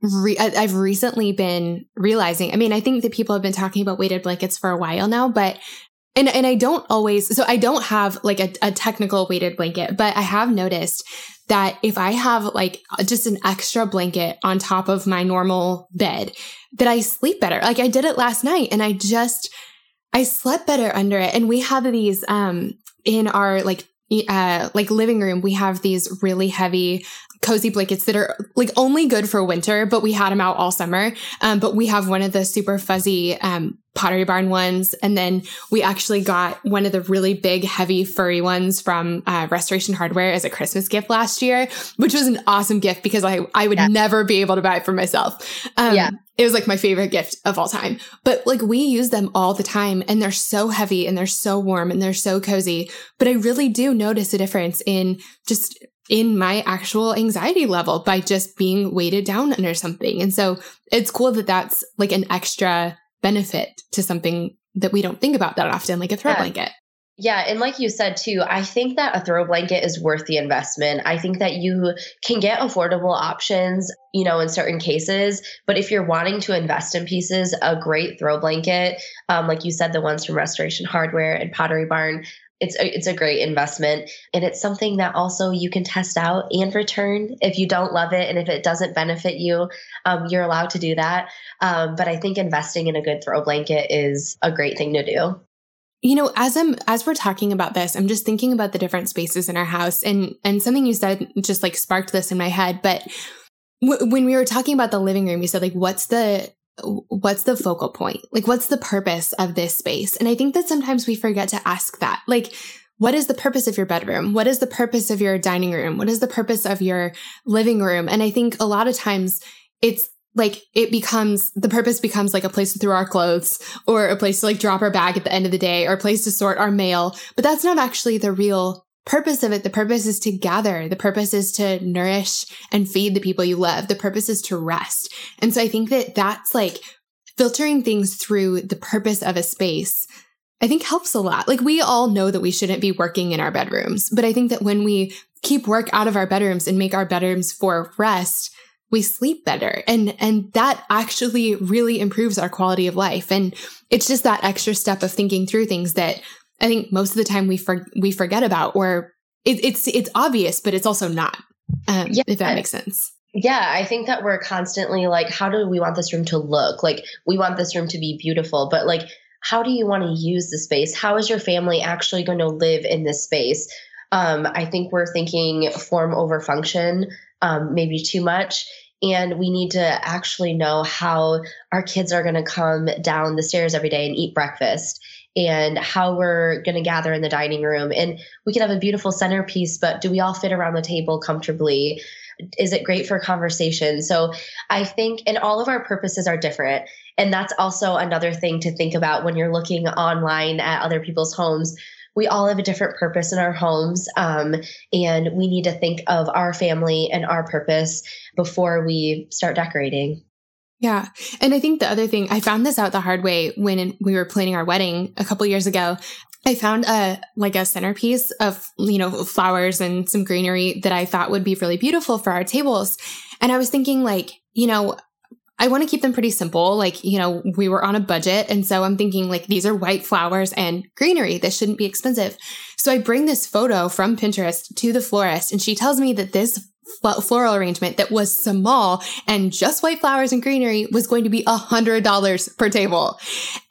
Re- I've recently been realizing. I mean, I think that people have been talking about weighted blankets for a while now, but and, and I don't always, so I don't have like a, a technical weighted blanket, but I have noticed that if I have like just an extra blanket on top of my normal bed, that I sleep better. Like I did it last night and I just, I slept better under it. And we have these, um, in our like, uh, like living room, we have these really heavy cozy blankets that are like only good for winter, but we had them out all summer. Um, but we have one of the super fuzzy, um, Pottery Barn ones. And then we actually got one of the really big, heavy, furry ones from uh, Restoration Hardware as a Christmas gift last year, which was an awesome gift because I, I would yeah. never be able to buy it for myself. Um, yeah. It was like my favorite gift of all time. But like we use them all the time and they're so heavy and they're so warm and they're so cozy. But I really do notice a difference in just in my actual anxiety level by just being weighted down under something. And so it's cool that that's like an extra benefit to something that we don't think about that often, like a throw yeah. blanket. Yeah, and like you said too, I think that a throw blanket is worth the investment. I think that you can get affordable options, you know, in certain cases. But if you're wanting to invest in pieces, a great throw blanket, um, like you said, the ones from Restoration Hardware and Pottery Barn, it's a, it's a great investment. And it's something that also you can test out and return if you don't love it. And if it doesn't benefit you um, you're allowed to do that. Um, but i think investing in a good throw blanket is a great thing to do. You know, as I'm as we're talking about this, I'm just thinking about the different spaces in our house. And and something you said just like sparked this in my head, but w- when we were talking about the living room, you said like what's the what's the focal point? Like what's the purpose of this space? And I think that sometimes we forget to ask that. Like what is the purpose of your bedroom? What is the purpose of your dining room? What is the purpose of your living room? And I think a lot of times it's like it becomes the purpose becomes like a place to throw our clothes or a place to like drop our bag at the end of the day or a place to sort our mail. But that's not actually the real purpose of it. The purpose is to gather. The purpose is to nourish and feed the people you love. The purpose is to rest. And so I think that that's like filtering things through the purpose of a space. I think helps a lot. Like we all know that we shouldn't be working in our bedrooms, but I think that when we keep work out of our bedrooms and make our bedrooms for rest, we sleep better and and that actually really improves our quality of life and it's just that extra step of thinking through things that i think most of the time we for, we forget about or it, it's it's obvious but it's also not um, yeah. if that makes sense yeah, I think that we're constantly like, how do we want this room to look? Like, we want this room to be beautiful, but like, how do you want to use the space? How is your family actually going to live in this space? Um, I think we're thinking form over function, um, maybe too much. And we need to actually know how our kids are going to come down the stairs every day and eat breakfast and how we're going to gather in the dining room. And we can have a beautiful centerpiece, but do we all fit around the table comfortably? Is it great for conversation? So I think, and all of our purposes are different. And that's also another thing to think about when you're looking online at other people's homes we all have a different purpose in our homes. Um, and we need to think of our family and our purpose before we start decorating. Yeah. And I think the other thing, I found this out the hard way when we were planning our wedding a couple years ago. I found a like a centerpiece of, you know, flowers and some greenery that I thought would be really beautiful for our tables. And I was thinking like, you know, I want to keep them pretty simple. Like, you know, we were on a budget. And so I'm thinking like these are white flowers and greenery. This shouldn't be expensive. So I bring this photo from Pinterest to the florist and she tells me that this floral arrangement that was small and just white flowers and greenery was going to be a hundred dollars per table.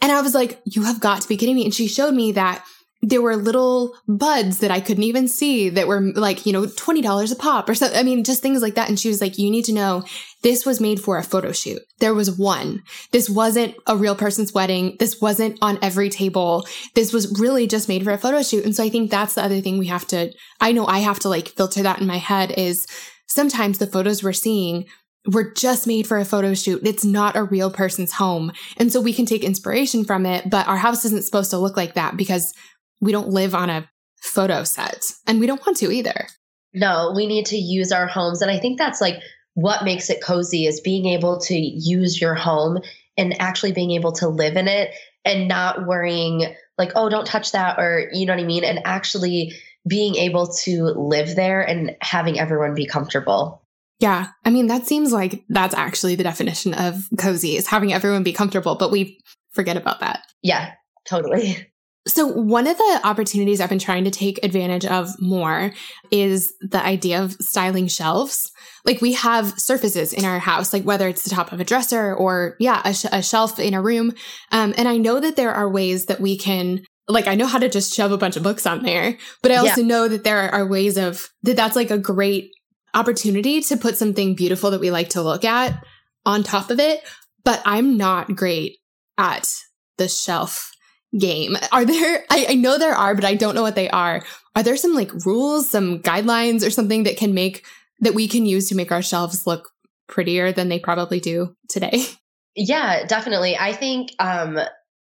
And I was like, you have got to be kidding me. And she showed me that there were little buds that I couldn't even see that were like, you know, $20 a pop or something. I mean, just things like that. And she was like, you need to know this was made for a photo shoot. There was one. This wasn't a real person's wedding. This wasn't on every table. This was really just made for a photo shoot. And so I think that's the other thing we have to, I know I have to like filter that in my head is sometimes the photos we're seeing were just made for a photo shoot. It's not a real person's home. And so we can take inspiration from it, but our house isn't supposed to look like that because we don't live on a photo set and we don't want to either. No, we need to use our homes. And I think that's like what makes it cozy is being able to use your home and actually being able to live in it and not worrying like, oh, don't touch that or you know what I mean? And actually being able to live there and having everyone be comfortable. Yeah. I mean, that seems like that's actually the definition of cozy is having everyone be comfortable, but we forget about that. Yeah, totally. So, one of the opportunities I've been trying to take advantage of more is the idea of styling shelves. Like, we have surfaces in our house, like whether it's the top of a dresser or, yeah, a, sh- a shelf in a room. Um, and I know that there are ways that we can like I know how to just shove a bunch of books on there, but I also yeah. know that there are ways of that that's like a great opportunity to put something beautiful that we like to look at on top of it. But I'm not great at the shelf game. Are there, I, I, know there are, but I don't know what they are. Are there some like rules, some guidelines or something that can make, that we can use to make our shelves look prettier than they probably do today? Yeah, definitely. I think, um,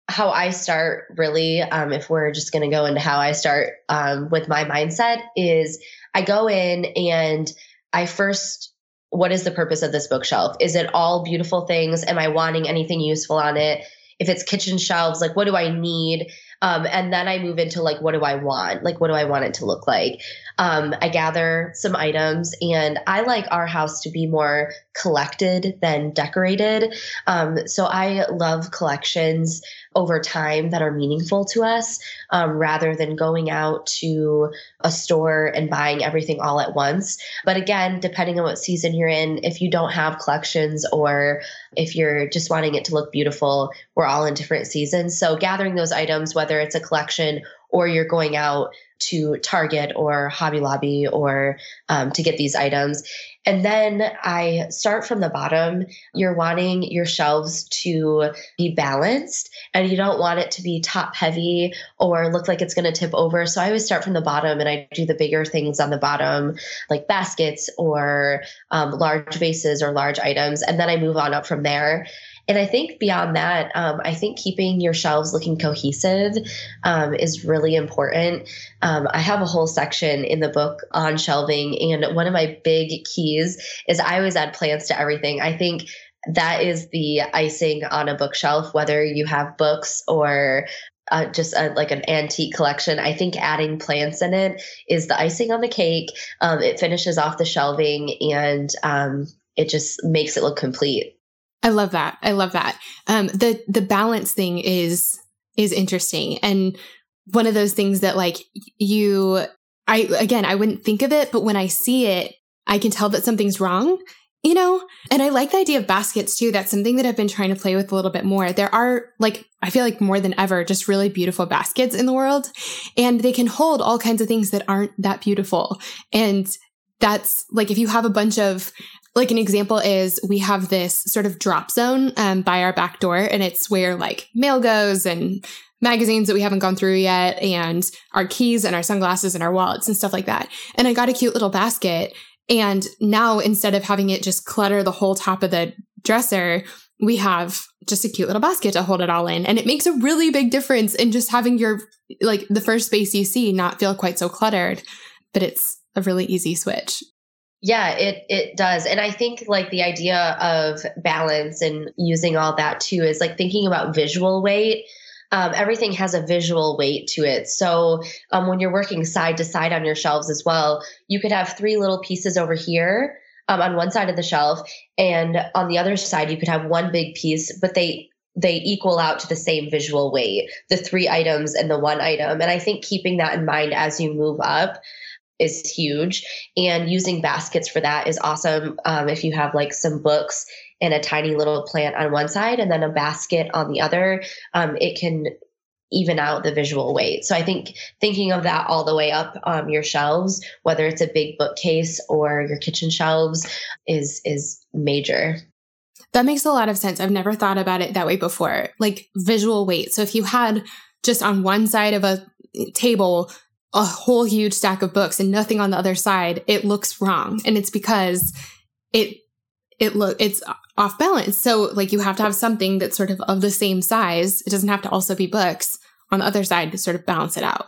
how I start really, um, if we're just going to go into how I start um, with my mindset, is I go in and I first, what is the purpose of this bookshelf? Is it all beautiful things? Am I wanting anything useful on it? If it's kitchen shelves, like what do I need? Um, and then I move into like, what do I want? Like, what do I want it to look like? Um, I gather some items, and I like our house to be more collected than decorated. Um, so I love collections over time that are meaningful to us um, rather than going out to a store and buying everything all at once. But again, depending on what season you're in, if you don't have collections or if you're just wanting it to look beautiful, we're all in different seasons. So gathering those items, whether it's a collection or you're going out to Target or Hobby Lobby or um, to get these items. And then I start from the bottom. You're wanting your shelves to be balanced and you don't want it to be top heavy or look like it's going to tip over. So I always start from the bottom and I do the bigger things on the bottom, like baskets or um, large vases or large items. And then I move on up from there. And I think beyond that, um, I think keeping your shelves looking cohesive um, is really important. Um, I have a whole section in the book on shelving, and one of my big keys is I always add plants to everything. I think that is the icing on a bookshelf, whether you have books or uh, just a, like an antique collection. I think adding plants in it is the icing on the cake. Um, it finishes off the shelving and um, it just makes it look complete. I love that. I love that. Um, the the balance thing is is interesting, and one of those things that like you, I again, I wouldn't think of it, but when I see it, I can tell that something's wrong. You know, and I like the idea of baskets too. That's something that I've been trying to play with a little bit more. There are like, I feel like more than ever, just really beautiful baskets in the world and they can hold all kinds of things that aren't that beautiful. And that's like if you have a bunch of like an example is we have this sort of drop zone um, by our back door, and it's where like mail goes and magazines that we haven't gone through yet, and our keys and our sunglasses and our wallets and stuff like that. And I got a cute little basket. And now instead of having it just clutter the whole top of the dresser, we have just a cute little basket to hold it all in. And it makes a really big difference in just having your, like, the first space you see not feel quite so cluttered. But it's a really easy switch. Yeah, it it does. And I think like the idea of balance and using all that too is like thinking about visual weight. Um, everything has a visual weight to it. So um, when you're working side to side on your shelves as well, you could have three little pieces over here um, on one side of the shelf, and on the other side you could have one big piece, but they they equal out to the same visual weight, the three items and the one item. And I think keeping that in mind as you move up is huge. And using baskets for that is awesome. Um, if you have like some books and a tiny little plant on one side and then a basket on the other, um, it can even out the visual weight. So I think thinking of that all the way up um, your shelves, whether it's a big bookcase or your kitchen shelves, is is major. That makes a lot of sense. I've never thought about it that way before. Like visual weight. So if you had just on one side of a table a whole huge stack of books and nothing on the other side, it looks wrong. And it's because it, it look, it's off balance. So like you have to have something that's sort of of the same size. It doesn't have to also be books on the other side to sort of balance it out.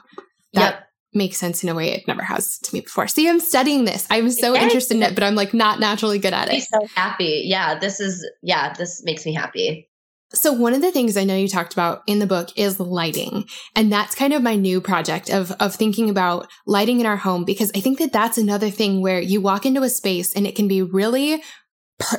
That yep. makes sense in a way it never has to me before. See, I'm studying this. I'm so yes. interested in it, but I'm like not naturally good at it. I'm so happy. Yeah. This is, yeah, this makes me happy. So one of the things I know you talked about in the book is lighting. And that's kind of my new project of, of thinking about lighting in our home because I think that that's another thing where you walk into a space and it can be really,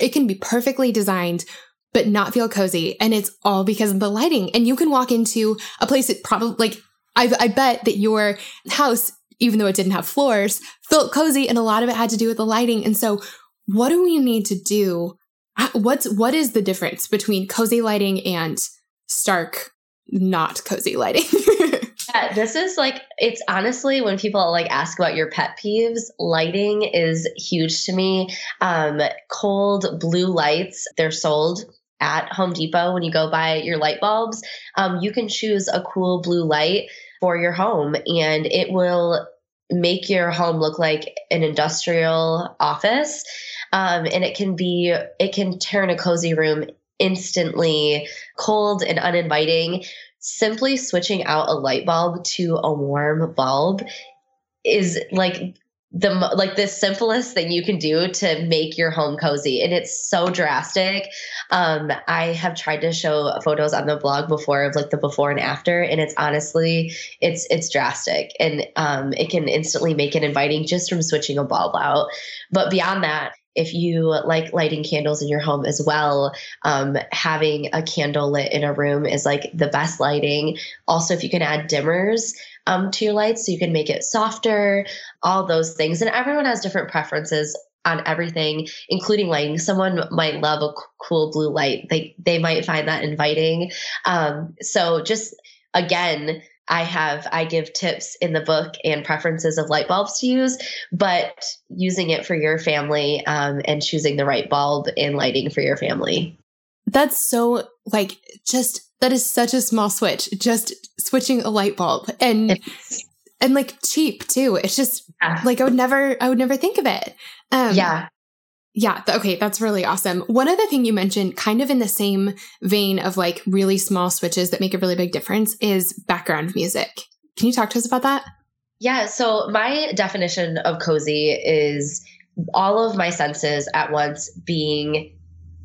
it can be perfectly designed, but not feel cozy. And it's all because of the lighting. And you can walk into a place that probably like, I, I bet that your house, even though it didn't have floors, felt cozy and a lot of it had to do with the lighting. And so what do we need to do what's what is the difference between cozy lighting and stark not cozy lighting? yeah, this is like it's honestly when people like ask about your pet peeves, lighting is huge to me. Um, cold blue lights, they're sold at Home Depot when you go buy your light bulbs. Um, you can choose a cool blue light for your home and it will make your home look like an industrial office um, and it can be it can turn a cozy room instantly cold and uninviting. Simply switching out a light bulb to a warm bulb is like the like the simplest thing you can do to make your home cozy and it's so drastic. Um i have tried to show photos on the blog before of like the before and after and it's honestly it's it's drastic. And um it can instantly make it inviting just from switching a bulb out. But beyond that if you like lighting candles in your home as well, um, having a candle lit in a room is like the best lighting. Also, if you can add dimmers um, to your lights so you can make it softer, all those things. And everyone has different preferences on everything, including lighting. Someone might love a cool blue light. They they might find that inviting. Um, so just again, I have I give tips in the book and preferences of light bulbs to use, but using it for your family um, and choosing the right bulb and lighting for your family. That's so like just that is such a small switch. Just switching a light bulb and and like cheap too. It's just yeah. like I would never I would never think of it. Um, yeah. Yeah. Okay. That's really awesome. One other thing you mentioned, kind of in the same vein of like really small switches that make a really big difference, is background music. Can you talk to us about that? Yeah. So, my definition of cozy is all of my senses at once being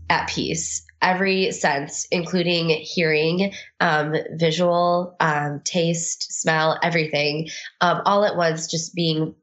at peace. Every sense, including hearing, um, visual, um, taste, smell, everything, um, all at once just being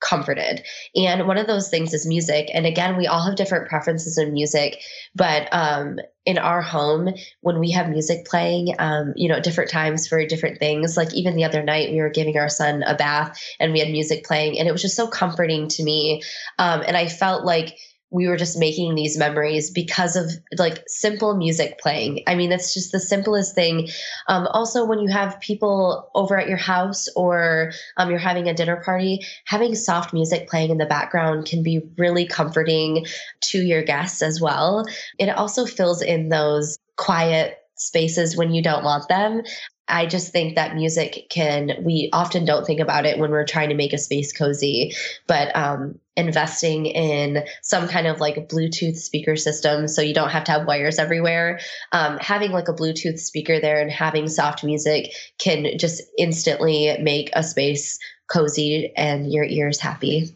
comforted. And one of those things is music. And again, we all have different preferences in music, but um, in our home, when we have music playing, um, you know, different times for different things, like even the other night, we were giving our son a bath and we had music playing, and it was just so comforting to me. Um, and I felt like, we were just making these memories because of like simple music playing. I mean, it's just the simplest thing. Um, also, when you have people over at your house or um, you're having a dinner party, having soft music playing in the background can be really comforting to your guests as well. It also fills in those quiet spaces when you don't want them. I just think that music can, we often don't think about it when we're trying to make a space cozy, but um, investing in some kind of like Bluetooth speaker system so you don't have to have wires everywhere. Um, having like a Bluetooth speaker there and having soft music can just instantly make a space cozy and your ears happy.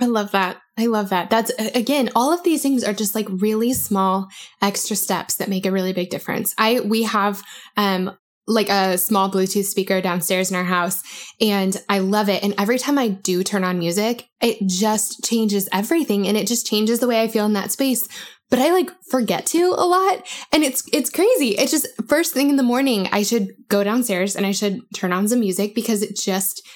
I love that. I love that. That's again, all of these things are just like really small extra steps that make a really big difference. I we have um like a small Bluetooth speaker downstairs in our house and I love it. And every time I do turn on music, it just changes everything and it just changes the way I feel in that space. But I like forget to a lot and it's, it's crazy. It's just first thing in the morning, I should go downstairs and I should turn on some music because it just,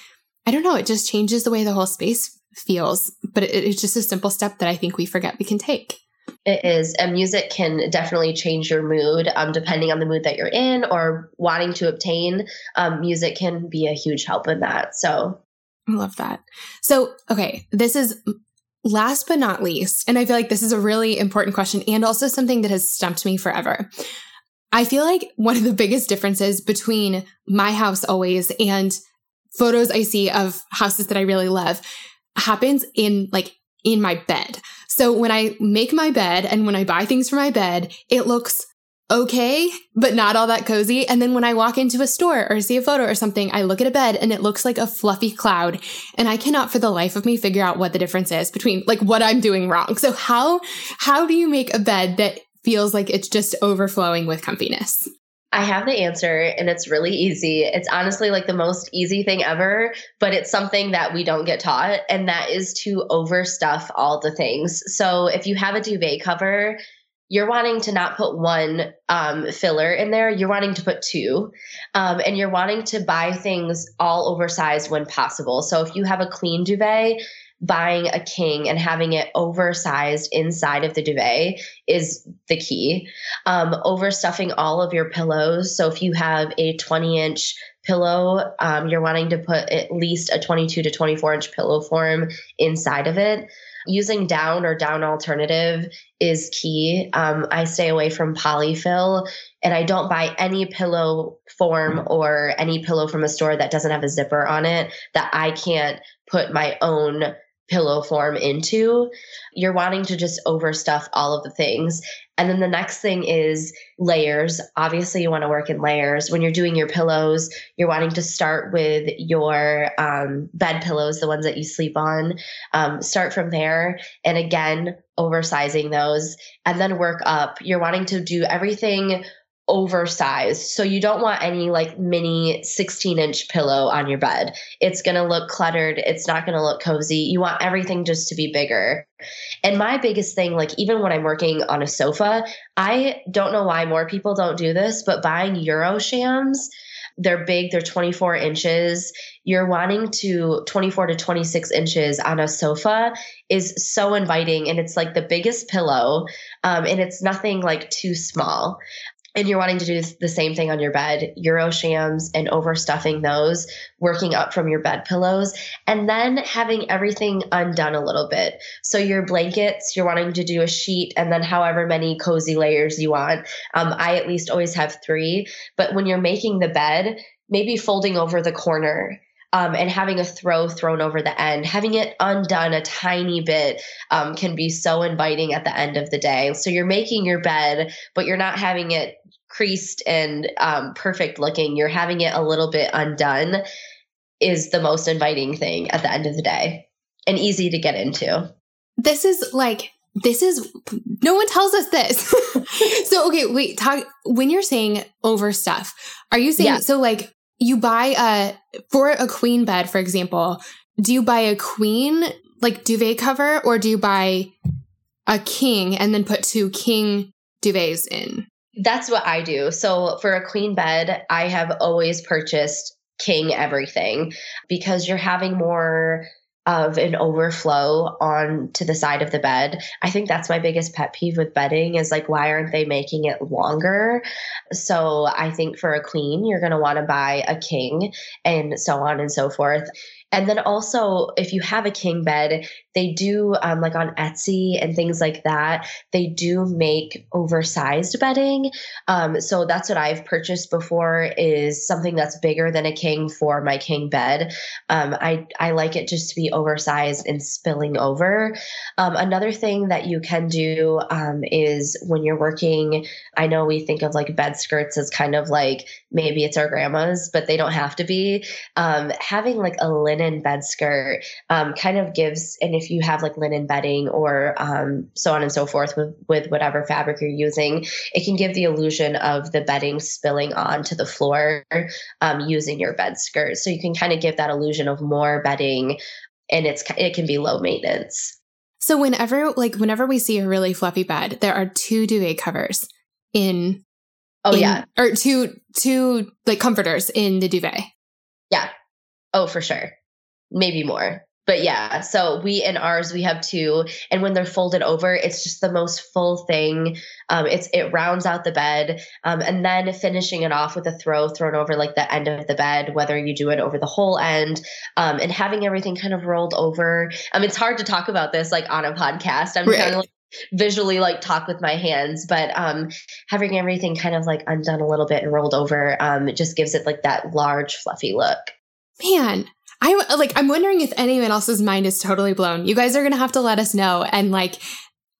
I don't know, it just changes the way the whole space feels. But it, it's just a simple step that I think we forget we can take. It is. And music can definitely change your mood um, depending on the mood that you're in or wanting to obtain. Um, music can be a huge help in that. So I love that. So, okay, this is last but not least, and I feel like this is a really important question and also something that has stumped me forever. I feel like one of the biggest differences between my house always and photos I see of houses that I really love happens in like in my bed. So when I make my bed and when I buy things for my bed, it looks okay, but not all that cozy. And then when I walk into a store or see a photo or something, I look at a bed and it looks like a fluffy cloud. And I cannot for the life of me figure out what the difference is between like what I'm doing wrong. So how, how do you make a bed that feels like it's just overflowing with comfiness? I have the answer and it's really easy. It's honestly like the most easy thing ever, but it's something that we don't get taught, and that is to overstuff all the things. So if you have a duvet cover, you're wanting to not put one um, filler in there, you're wanting to put two. Um, and you're wanting to buy things all oversized when possible. So if you have a queen duvet, buying a king and having it oversized inside of the duvet is the key. Um, overstuffing all of your pillows. So if you have a 20 inch pillow, um, you're wanting to put at least a 22 to 24 inch pillow form inside of it. Using down or down alternative is key. Um, I stay away from polyfill and I don't buy any pillow form or any pillow from a store that doesn't have a zipper on it that I can't put my own pillow form into, you're wanting to just overstuff all of the things. And then the next thing is layers. Obviously, you want to work in layers. When you're doing your pillows, you're wanting to start with your um, bed pillows, the ones that you sleep on. Um, start from there. And again, oversizing those and then work up. You're wanting to do everything oversized. So you don't want any like mini 16 inch pillow on your bed. It's going to look cluttered. It's not going to look cozy. You want everything just to be bigger. And my biggest thing, like even when I'm working on a sofa, I don't know why more people don't do this, but buying Euro shams, they're big, they're 24 inches. You're wanting to 24 to 26 inches on a sofa is so inviting. And it's like the biggest pillow. Um, and it's nothing like too small and you're wanting to do the same thing on your bed, Euro shams and overstuffing those, working up from your bed pillows, and then having everything undone a little bit. So your blankets, you're wanting to do a sheet and then however many cozy layers you want. Um, I at least always have three, but when you're making the bed, maybe folding over the corner um, and having a throw thrown over the end, having it undone a tiny bit um, can be so inviting at the end of the day. So you're making your bed, but you're not having it creased and um, perfect looking. You're having it a little bit undone is the most inviting thing at the end of the day and easy to get into. This is like this is no one tells us this. so okay, wait, talk when you're saying over stuff, are you saying yeah. so like you buy a for a queen bed, for example, do you buy a queen like duvet cover or do you buy a king and then put two king duvets in? That's what I do. So for a queen bed, I have always purchased king everything because you're having more of an overflow on to the side of the bed. I think that's my biggest pet peeve with bedding is like why aren't they making it longer? So I think for a queen, you're going to want to buy a king and so on and so forth. And then also, if you have a king bed, they do um, like on Etsy and things like that. They do make oversized bedding. Um, so that's what I've purchased before is something that's bigger than a king for my king bed. Um, I I like it just to be oversized and spilling over. Um, another thing that you can do um, is when you're working. I know we think of like bed skirts as kind of like maybe it's our grandma's, but they don't have to be. Um, having like a linen bed skirt kind of gives, and if if you have like linen bedding or um, so on and so forth with, with whatever fabric you're using, it can give the illusion of the bedding spilling onto the floor um, using your bed skirt. So you can kind of give that illusion of more bedding and it's it can be low maintenance. So whenever like whenever we see a really fluffy bed, there are two duvet covers in Oh in, yeah. Or two two like comforters in the duvet. Yeah. Oh, for sure. Maybe more but yeah, so we and ours we have two, and when they're folded over, it's just the most full thing. Um, it's it rounds out the bed, um, and then finishing it off with a throw thrown over like the end of the bed, whether you do it over the whole end, um, and having everything kind of rolled over. Um, it's hard to talk about this like on a podcast. I'm right. kind of like visually like talk with my hands but um having everything kind of like undone a little bit and rolled over um it just gives it like that large fluffy look man I like I'm wondering if anyone else's mind is totally blown. You guys are going to have to let us know and like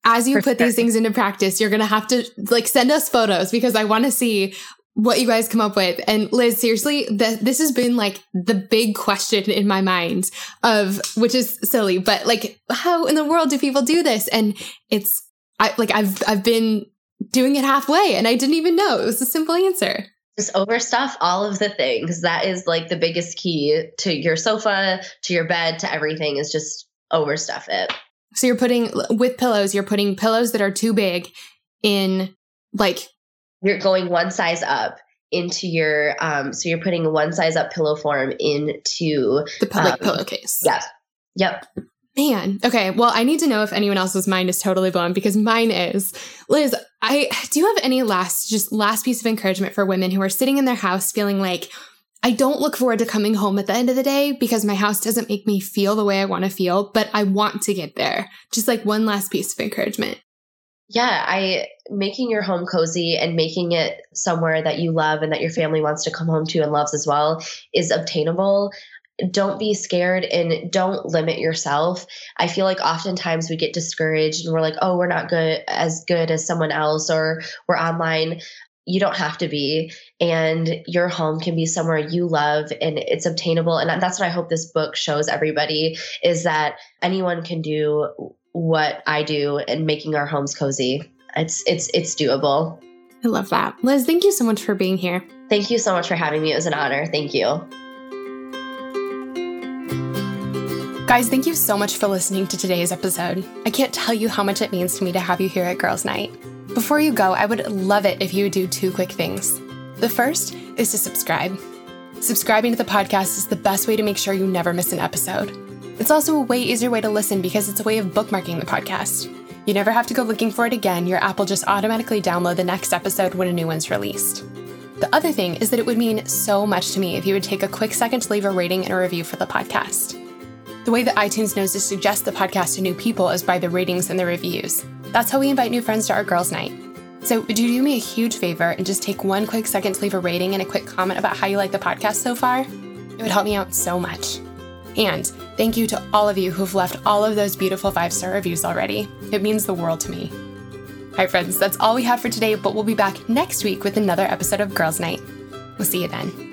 as you For put sure. these things into practice, you're going to have to like send us photos because I want to see what you guys come up with. And Liz, seriously, the, this has been like the big question in my mind of, which is silly, but like, how in the world do people do this? And it's, I like, I've, I've been doing it halfway and I didn't even know it was a simple answer just overstuff all of the things. That is like the biggest key to your sofa, to your bed, to everything is just overstuff it. So you're putting with pillows, you're putting pillows that are too big in like you're going one size up into your um so you're putting one size up pillow form into the public um, pillowcase. Yeah. Yep. Man, okay. Well, I need to know if anyone else's mind is totally blown because mine is. Liz, I do you have any last just last piece of encouragement for women who are sitting in their house feeling like I don't look forward to coming home at the end of the day because my house doesn't make me feel the way I want to feel, but I want to get there. Just like one last piece of encouragement. Yeah, I making your home cozy and making it somewhere that you love and that your family wants to come home to and loves as well is obtainable don't be scared and don't limit yourself. I feel like oftentimes we get discouraged and we're like, oh, we're not good as good as someone else or we're online. You don't have to be. And your home can be somewhere you love and it's obtainable. And that's what I hope this book shows everybody is that anyone can do what I do in making our homes cozy. It's it's it's doable. I love that. Liz, thank you so much for being here. Thank you so much for having me. It was an honor. Thank you. Guys, thank you so much for listening to today's episode. I can't tell you how much it means to me to have you here at Girls Night. Before you go, I would love it if you would do two quick things. The first is to subscribe. Subscribing to the podcast is the best way to make sure you never miss an episode. It's also a way easier way to listen because it's a way of bookmarking the podcast. You never have to go looking for it again, your app will just automatically download the next episode when a new one's released. The other thing is that it would mean so much to me if you would take a quick second to leave a rating and a review for the podcast. The way that iTunes knows to suggest the podcast to new people is by the ratings and the reviews. That's how we invite new friends to our girls' night. So, would you do me a huge favor and just take one quick second to leave a rating and a quick comment about how you like the podcast so far? It would help me out so much. And thank you to all of you who've left all of those beautiful five star reviews already. It means the world to me. Right, friends, that's all we have for today, but we'll be back next week with another episode of Girls' Night. We'll see you then.